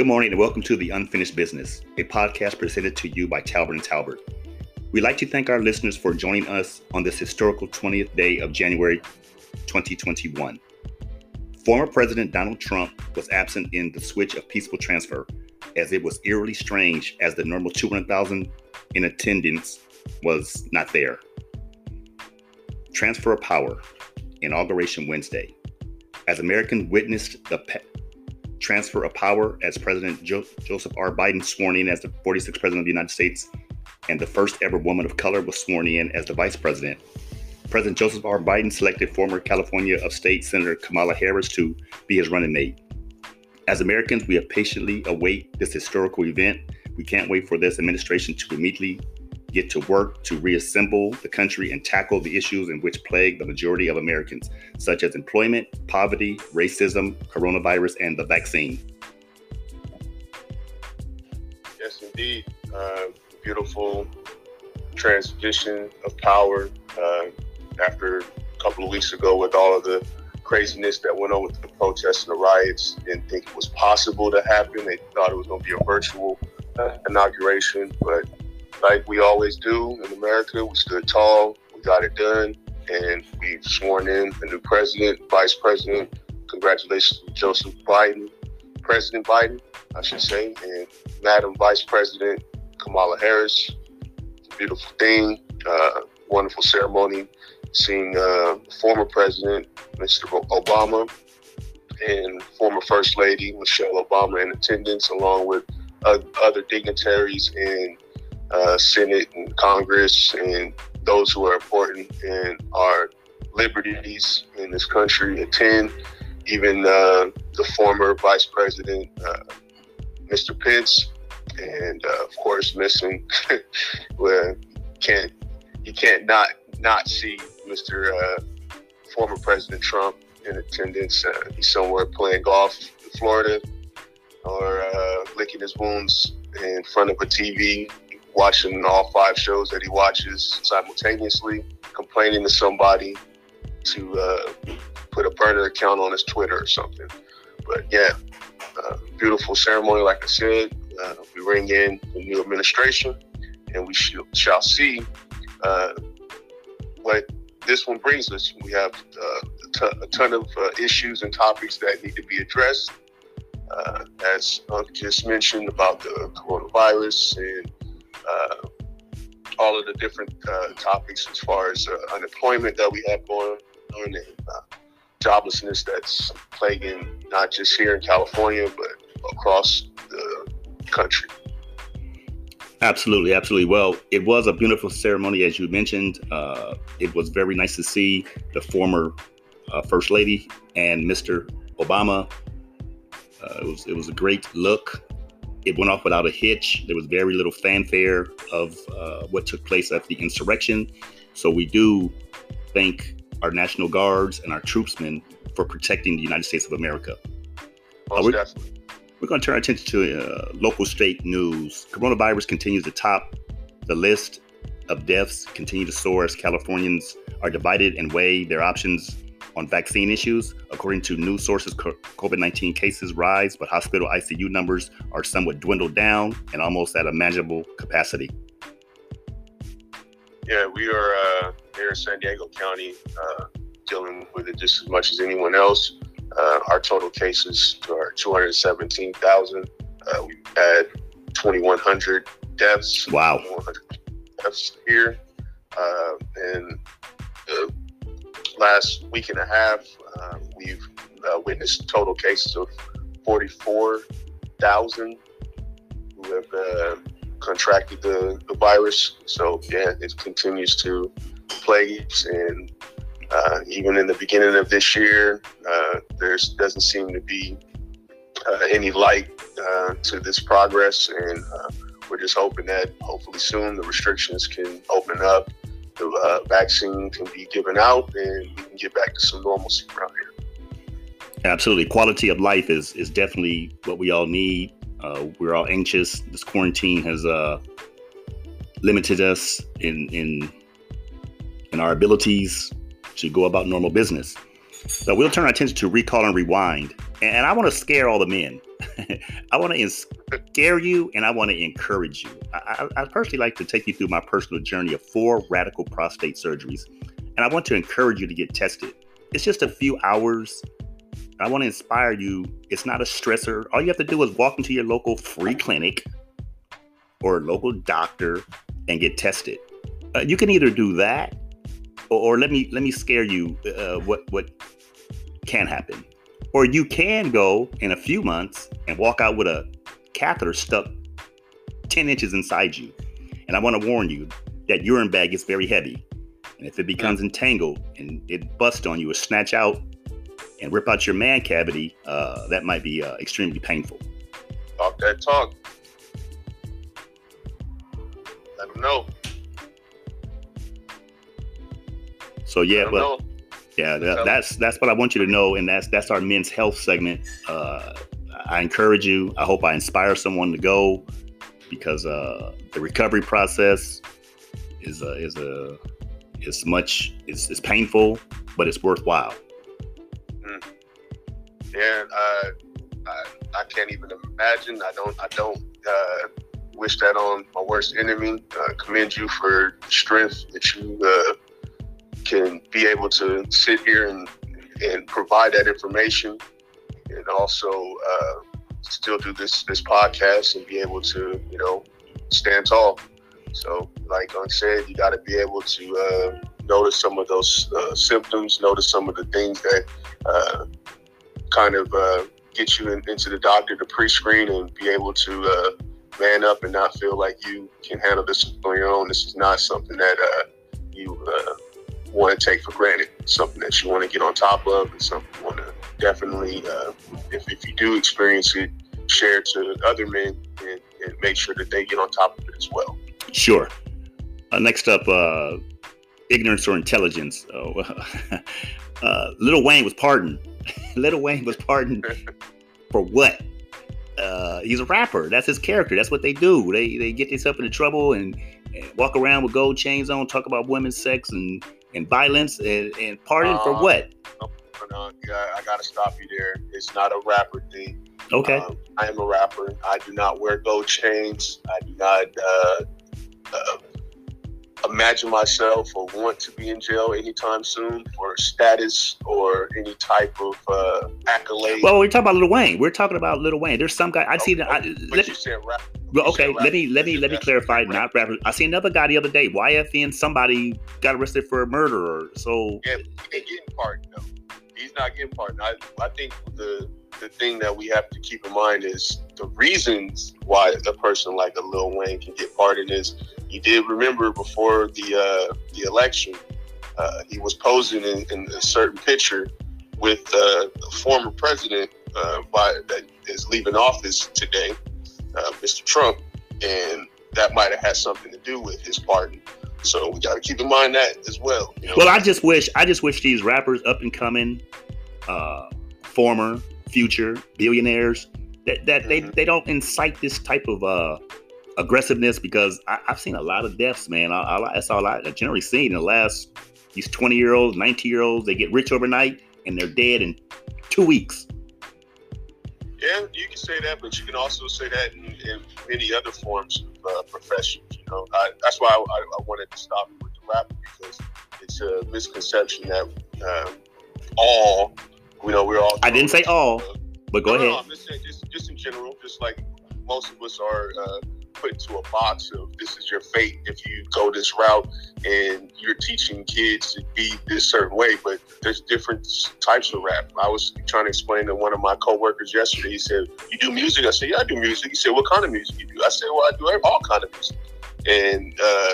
Good morning and welcome to The Unfinished Business, a podcast presented to you by Talbert and Talbert. We'd like to thank our listeners for joining us on this historical 20th day of January 2021. Former President Donald Trump was absent in the switch of peaceful transfer, as it was eerily strange as the normal 200,000 in attendance was not there. Transfer of power, Inauguration Wednesday. As Americans witnessed the transfer of power as President jo- Joseph R. Biden sworn in as the 46th President of the United States, and the first ever woman of color was sworn in as the Vice President. President Joseph R. Biden selected former California of State Senator Kamala Harris to be his running mate. As Americans, we have patiently await this historical event. We can't wait for this administration to immediately get to work to reassemble the country and tackle the issues in which plague the majority of Americans, such as employment, poverty, racism, coronavirus, and the vaccine. Yes, indeed. Uh, beautiful transition of power uh, after a couple of weeks ago with all of the craziness that went on with the protests and the riots. Didn't think it was possible to happen. They thought it was going to be a virtual uh, inauguration, but like we always do in America, we stood tall, we got it done, and we've sworn in a new president, vice president. Congratulations to Joseph Biden, President Biden, I should say, and Madam Vice President Kamala Harris. Beautiful thing, uh, wonderful ceremony. Seeing uh, former President Mr. Obama and former First Lady Michelle Obama in attendance, along with uh, other dignitaries in uh, Senate and Congress and those who are important in our liberties in this country attend. Even uh, the former Vice President, uh, Mr. Pence, and uh, of course missing where can't you can't not not see Mr. Uh, former President Trump in attendance. Uh, he's somewhere playing golf in Florida or licking his wounds in front of a TV watching all five shows that he watches simultaneously, complaining to somebody to uh, put a burner account on his Twitter or something. But yeah, uh, beautiful ceremony, like I said. Uh, we ring in the new administration, and we sh- shall see uh, what this one brings us. We have uh, a, t- a ton of uh, issues and topics that need to be addressed. as Unc just mentioned about the coronavirus and uh, all of the different uh, topics as far as uh, unemployment that we have going on and uh, joblessness that's plaguing not just here in California but across the country. Absolutely, absolutely. Well, it was a beautiful ceremony, as you mentioned. Uh, it was very nice to see the former uh, First Lady and Mr. Obama. it was it was a great look it went off without a hitch. There was very little fanfare of uh, what took place at the insurrection. So we do thank our National Guards and our troopsmen for protecting the United States of America. Uh, we're, we're going to turn our attention to uh, local state news. Coronavirus continues to top the list of deaths, continue to soar as Californians are divided and weigh their options on vaccine issues. According to news sources, COVID 19 cases rise, but hospital ICU numbers are somewhat dwindled down and almost at a manageable capacity. Yeah, we are uh, here in San Diego County uh, dealing with it just as much as anyone else. Uh, our total cases are 217,000. Uh, we've had 2,100 deaths. Wow. deaths here. Uh, and last week and a half, uh, we've uh, witnessed total cases of 44,000 who have uh, contracted the, the virus. So, yeah, it continues to plague us. And uh, even in the beginning of this year, uh, there doesn't seem to be uh, any light to this progress. And we're just hoping that hopefully soon the restrictions can open up the uh, vaccine can be given out and we can get back to some normalcy around here. Absolutely. Quality of life is, is definitely what we all need. Uh, we're all anxious. This quarantine has uh, limited us in, in, in our abilities to go about normal business. So we'll turn our attention to recall and rewind. And I want to scare all the men. I want to scare you and I want to encourage you. I, I, I personally like to take you through my personal journey of four radical prostate surgeries, and I want to encourage you to get tested. It's just a few hours. I want to inspire you. It's not a stressor. All you have to do is walk into your local free clinic or local doctor and get tested. Uh, you can either do that, or, or, let me let me scare you. Uh, what what can happen? Or you can go in a few months and walk out with a catheter stuck 10 inches inside you. And I want to warn you that urine bag is very heavy. And if it becomes entangled and it busts on you or snatch out and rip out your man cavity, uh, that might be uh, extremely painful. Talk that talk. Let them know. So yeah, but know. Yeah, that, that's that's what I want you to know, and that's that's our men's health segment. Uh, I encourage you. I hope I inspire someone to go because uh, the recovery process is a, is a is much is, is painful, but it's worthwhile. Mm. Yeah, uh, I I can't even imagine. I don't I don't uh, wish that on my worst enemy. Uh, commend you for the strength that you uh, can be able to sit here and, and provide that information and also uh, still do this this podcast and be able to you know stand tall. So like I said you got to be able to uh, notice some of those uh, symptoms notice some of the things that uh, kind of uh, get you in, into the doctor to pre-screen and be able to uh, man up and not feel like you can handle this on your own. This is not something that you want to take for granted. Something that you want to get on top of, and something you want to definitely, uh, if, if you do experience it, share it to other men and, and, make sure that they get on top of it as well. Sure. Uh, next up, uh, ignorance or intelligence. Oh, uh, Lil Wayne was pardoned. Lil Wayne was pardoned for what? Uh, he's a rapper. That's his character. That's what they do. They they get themselves into trouble and, and, walk around with gold chains on, talk about women's sex and and violence and, and pardon uh, for what? No, no, I gotta stop you there. It's not a rapper thing. Okay. Um, I am a rapper. I do not wear gold chains. I do not uh, uh, imagine myself or want to be in jail anytime soon for status or any type of uh, accolade. Well, we're talking about Lil Wayne. We're talking about Lil Wayne. There's some guy I see. that. but you said rap. Well, okay, let me let me let me clarify. Not rapper. I see another guy the other day. YFN. Somebody got arrested for a murder. So yeah, he ain't getting pardoned though. He's not getting pardoned. I, I think the the thing that we have to keep in mind is the reasons why a person like a Lil Wayne can get pardoned is he did remember before the uh, the election uh, he was posing in, in, a certain picture with uh, the former president uh, by, that is leaving office today, uh, Mr. Trump, and that might have had something to do with his pardon. So we got to keep in mind that as well. You know? Well, I just wish I just wish these rappers up and coming, uh, former future billionaires that, that mm-hmm. they, they don't incite this type of uh, aggressiveness because I, have seen a lot of deaths, man. I, I, that's all I generally seen in the last these 20 year olds, 19 year olds. They get rich overnight and they're dead in two weeks. Yeah, you can say that, but you can also say that in, in many other forms of uh, professions. You know, I, that's why I, I, wanted to stop with the rap because it's a misconception that um, all you know, we're all. I didn't say all, but go no, ahead. No, I'm just saying, just, just in general, just like most of us are uh, put into a box of this is your fate if you go this route, and you're teaching kids to be this certain way. But there's different types of rap. I was trying to explain to one of my coworkers yesterday. He said, "You do music?" I said, "Yeah, I do music." He said, "What kind of music do you do?" I said, "Well, I do all kind of music." And uh,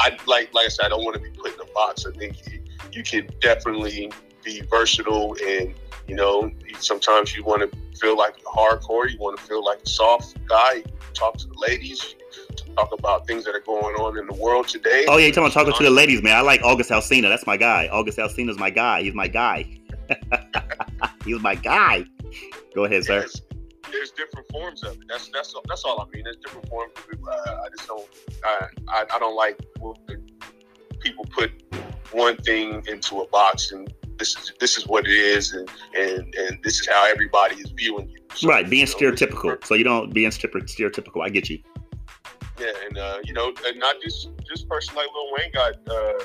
I like, like I said, I don't want to be put in a box. I think you, you can definitely be versatile and you know sometimes you want to feel like a hardcore you want to feel like a soft guy talk to the ladies talk about things that are going on in the world today. Oh yeah you're talking about talking to the ladies man. I like august alsina that's my guy. August alsina's my guy. He's my guy. He's my guy. Go ahead sir. There's, there's different forms of it. That's that's that's all i mean. There's different forms of uh, i just don't I, I, I don't like people put one thing into a box and this is this is what it is, and and and this is how everybody is viewing you. So, right, being you know, stereotypical. So you don't being stereotypical. I get you. Yeah, and uh, you know, and not just just person like Lil Wayne got uh,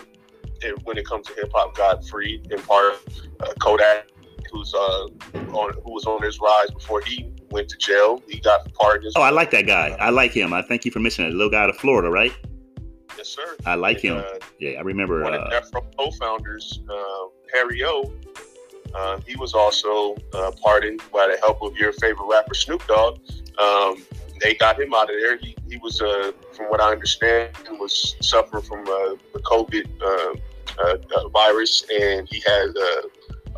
it, when it comes to hip hop got free in part uh, Kodak, who's uh on who was on his rise before he went to jail. He got pardoned. Oh, I like that guy. I like him. I thank you for mentioning that little guy out of Florida, right? Yes, sir. I like and, him. Uh, yeah, I remember. One of uh, co-founders, Harry O. Uh, he was also uh, pardoned by the help of your favorite rapper, Snoop Dogg. Um, they got him out of there. He, he was, uh, from what I understand, was suffering from uh, the COVID uh, uh, virus, and he had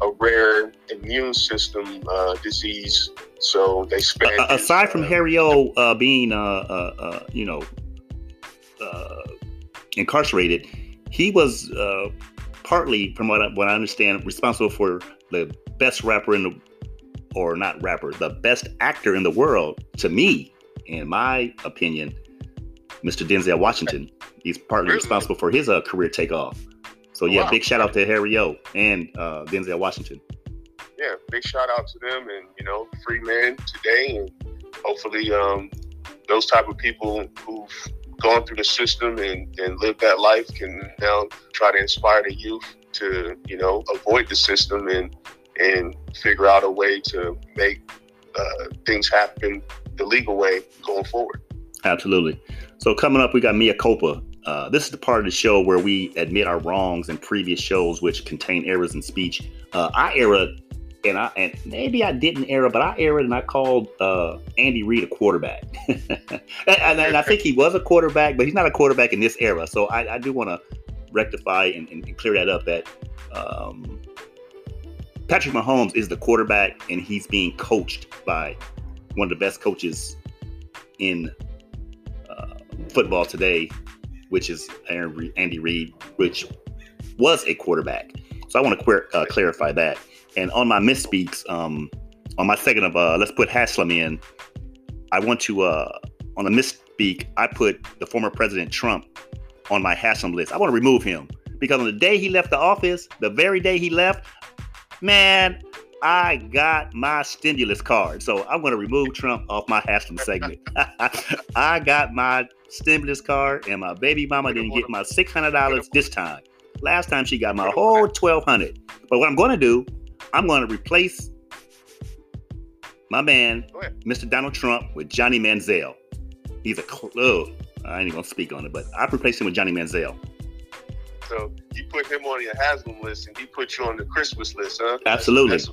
a rare immune system disease. So they spent. aside from Harry O being, you know, incarcerated, he was partly, from what I, what I understand, responsible for the best rapper in the, or not rapper, the best actor in the world. To me, in my opinion, Mr. Denzel Washington. He's partly responsible for his uh, career takeoff. So yeah, wow. big shout out to Harry O and uh, Denzel Washington. Yeah, big shout out to them, and you know, free men today, and hopefully, um, those type of people who've gone through the system and, and lived that life can now try to inspire the youth to you know avoid the system and and figure out a way to make uh, things happen the legal way going forward. Absolutely. So coming up, we got Mea Culpa. Uh, this is the part of the show where we admit our wrongs in previous shows which contain errors in speech. Uh, I erred, and I and maybe I didn't err, but I erred and I called uh, Andy Reid a quarterback. and, and, I think he was a quarterback, but he's not a quarterback in this era. So I, I do want to rectify and, and, clear that up. That um, Patrick Mahomes is the quarterback, and he's being coached by one of the best coaches in uh, football today, which is Andy Reid, which was a quarterback. So I want to uh, clarify that. And on my misspeaks, um, on my second of uh, let's put Haslam in. I want to uh, on the misspeak. I put the former President Trump on my Haslam list. I want to remove him because on the day he left the office, the very day he left, man, I got my stimulus card. So I'm going to remove Trump off my Haslam segment. I got my stimulus card, and my baby mama didn't get my $600 this time. Last time she got my whole 1200 But what I'm going to do, I'm going to replace my man, Mr. Donald Trump, with Johnny Manziel. He's a, oh, I ain't going to speak on it, but I replaced him with Johnny Manziel. So you put him on your Haslam list, and he put you on the Christmas list, huh? Absolutely. That's,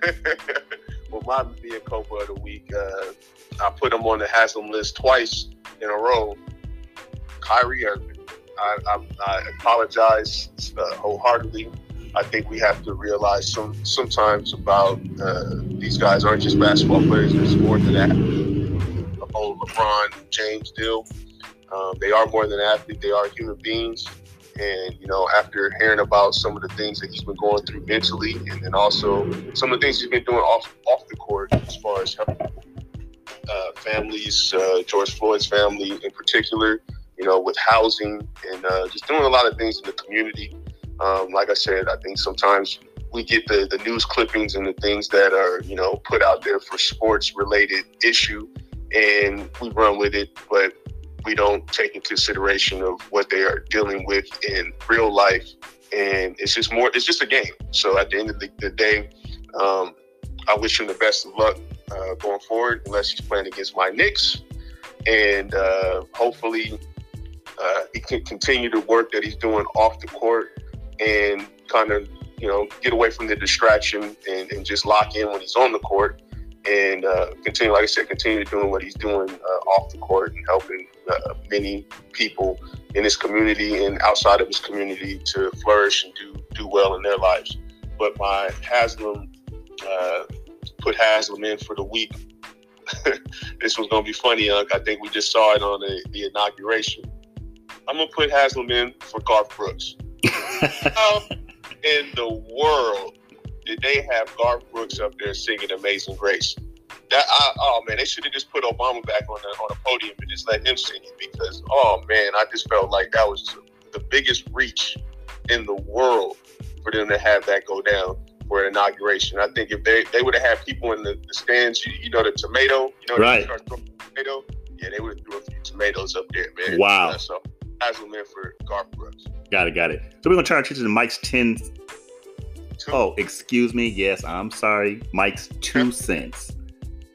that's well, my mea culpa of the week, uh, I put him on the Haslam list twice in a row. Kyrie Irving. I, I, I apologize uh, wholeheartedly. I think we have to realize some sometimes about uh, these guys aren't just basketball players. There's more than that. The whole LeBron James deal. Um, they are more than athletes. They are human beings. And, you know, after hearing about some of the things that he's been going through mentally and then also some of the things he's been doing off off the court as far as helping uh, families, uh, George Floyd's family in particular, you know, with housing and uh, just doing a lot of things in the community. Um, like I said, I think sometimes we get the, the news clippings and the things that are, you know, put out there for sports related issue and we run with it. But we don't take into consideration of what they are dealing with in real life. And it's just more, it's just a game. So at the end of the, the day, um, I wish him the best of luck uh, going forward, unless he's playing against my Knicks. And uh, hopefully uh, he can continue the work that he's doing off the court and kind of, you know, get away from the distraction and, and just lock in when he's on the court and uh, continue, like I said, continue doing what he's doing uh, off the court and helping uh, many people in his community and outside of his community to flourish and do do well in their lives. But my Haslam uh, put Haslam in for the week. this was gonna be funny, Unc. I think we just saw it on the, the inauguration. I'm gonna put Haslam in for Garth Brooks. How in the world did they have Garth Brooks up there singing Amazing Grace? That I, oh man, they should have just put Obama back on the on the podium and just let him sing it because oh man, I just felt like that was the biggest reach in the world for them to have that go down. for an inauguration. I think if they, they would have had people in the, the stands, you, you, know, the tomato, you know, right. tomato, yeah, they would have threw a few tomatoes up there, man. Wow. So Hazelman for Garth Brooks. Got it, got it. So we're gonna turn our attention to Mike's ten. Two. Oh, excuse me. Yes, I'm sorry. Mike's two cents.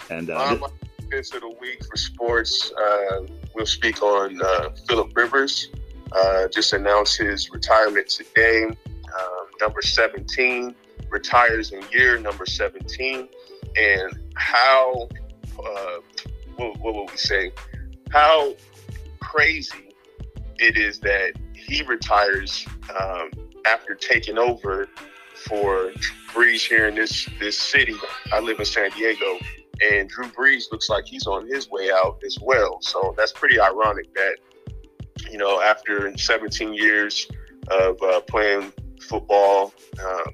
And uh, um, cents of the week for sports. Uh, we'll speak on uh, Philip Rivers. Uh, just announced his retirement today. Um, number 17 retires in year number 17, and how uh, what, what would we say? How crazy it is that he retires um, after taking over for Brees here in this this city. I live in San Diego, and Drew Brees looks like he's on his way out as well. So that's pretty ironic that you know after 17 years of uh, playing football um,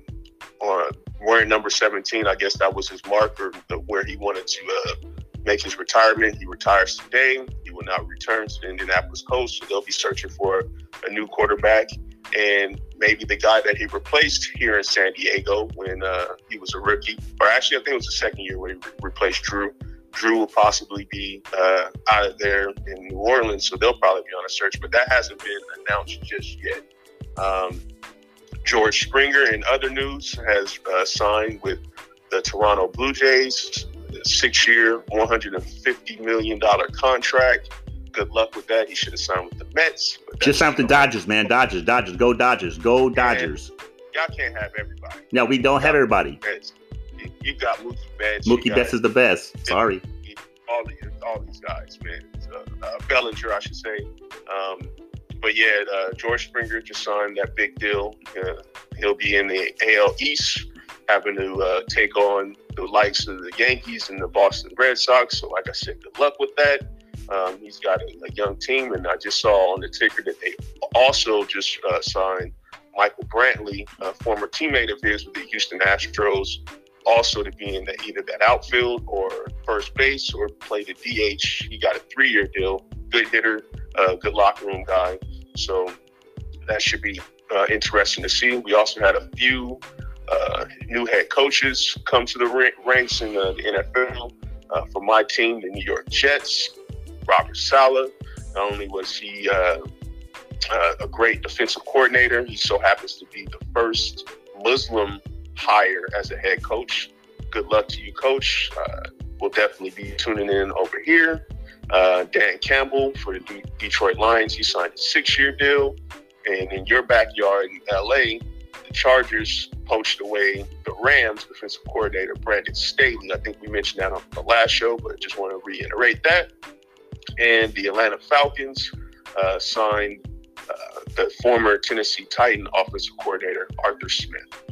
on wearing number 17, I guess that was his marker where he wanted to uh, make his retirement. He retires today. He will not return to the Indianapolis Colts, so they'll be searching for a new quarterback. And maybe the guy that he replaced here in San Diego when uh, he was a rookie, or actually, I think it was the second year where he re- replaced Drew. Drew will possibly be uh, out of there in New Orleans, so they'll probably be on a search, but that hasn't been announced just yet. Um, George Springer, in other news, has uh, signed with the Toronto Blue Jays six year, $150 million contract. Good luck with that. He should have signed with the Mets. Just signed with the Dodgers, man. Dodgers, Dodgers, go Dodgers, go Dodgers. y'all can't have everybody. No, we don't have everybody. You, you got Mookie Betts. Mookie Betts is the best. Sorry. All these, all these guys, man. Uh, Bellinger, I should say. Um, but yeah, uh, George Springer just signed that big deal. Uh, he'll be in the AL East having to uh, take on the likes of the Yankees and the Boston Red Sox. So, like I said, good luck with that. Um, he's got a, a, young team, and I just saw on the ticker that they also just uh, signed Michael Brantley, a former teammate of his with the Houston Astros, also to be in the, either that outfield or first base or play the DH. He got a three-year deal. Good hitter, uh, good locker room guy. So that should be uh, interesting to see. We also had a few uh, new head coaches come to the ranks in the, NFL. Uh, for my team, the New York Jets, Robert Saleh. Not only was he uh, uh, a great defensive coordinator, he so happens to be the first Muslim hire as a head coach. Good luck to you, coach. Uh, we'll definitely be tuning in over here. Dan Campbell for the Detroit Lions, he signed a six year deal. And in your backyard in LA, Chargers poached away the Rams defensive coordinator Brandon Staley. I think we mentioned that on the last show, but just want to reiterate that. And the Atlanta Falcons uh, signed uh, the former Tennessee Titan offensive coordinator Arthur Smith.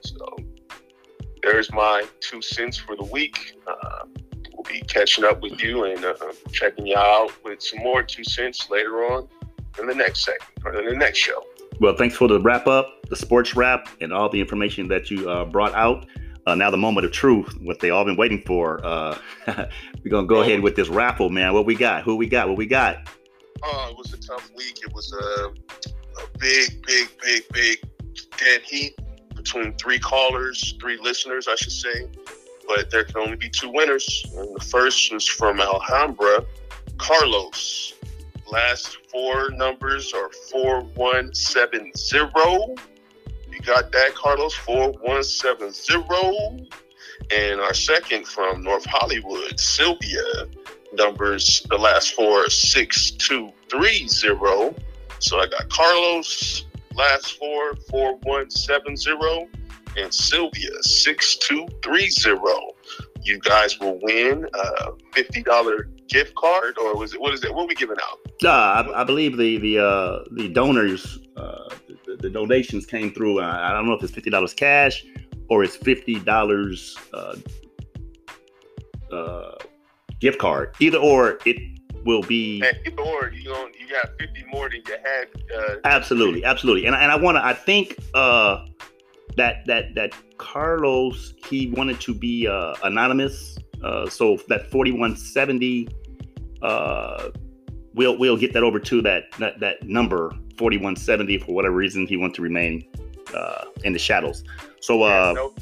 So there's my two cents for the week. Uh, we'll be catching up with you and uh, checking you out with some more two cents later on in the next segment or in the next show. Well, thanks for the wrap up, the sports wrap, and all the information that you uh, brought out. Uh, now, the moment of truth, what they all been waiting for. Uh, we're gonna go ahead with this raffle, man. What we got? Who we got? What we got? Oh, it was a tough week. It was a, a big, big, big, big dead heat between three callers, three listeners, I should say. But there can only be two winners. And the first was from Alhambra, Carlos. Last four numbers are 4170. You got that, Carlos? 4170. And our second from North Hollywood, Sylvia, numbers, the last four are 6230. So I got Carlos, last four, 4170, and Sylvia, 6230 you guys will win a fifty dollar gift card, or was it what is it? What are we giving out? Uh, I, I believe the the uh, the donors uh, the, the, donations came through. Uh, I don't know if it's fifty dollars cash or it's fifty dollars uh, uh, gift card. Either or, it will be. either or, you know, you got fifty more than you had. Uh, absolutely, absolutely, and and I want to. I think uh, that that that Carlos he wanted to be uh, anonymous, uh, so that forty one seventy. Uh, we'll we'll get that over to that that, that number forty one seventy for whatever reason he wants to remain uh, in the shadows. So uh, no,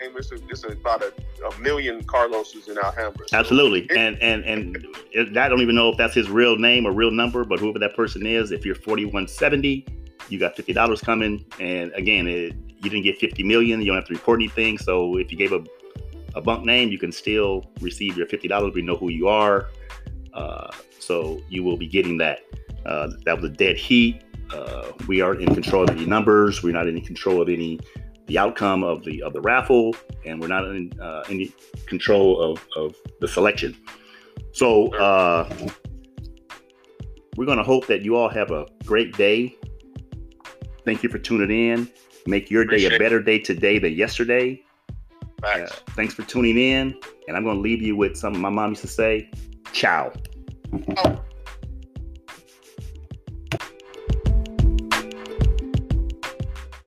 It's, a, it's about a, a million Carloses in Alhambra. So Absolutely, and and and I don't even know if that's his real name or real number, but whoever that person is, if you're 4170, you got fifty dollars coming, and again, it, you didn't get 50 million. You don't have to report anything. So if you gave a a bunk name, you can still receive your fifty dollars. We know who you are, uh, so you will be getting that. Uh, that was a dead heat. Uh, we aren't in control of any numbers. We're not in control of any the outcome of the of the raffle, and we're not in uh, any control of, of the selection. So uh, we're going to hope that you all have a great day. Thank you for tuning in. Make your day a better day today than yesterday. Uh, thanks for tuning in, and I'm going to leave you with something my mom used to say. Ciao. Oh.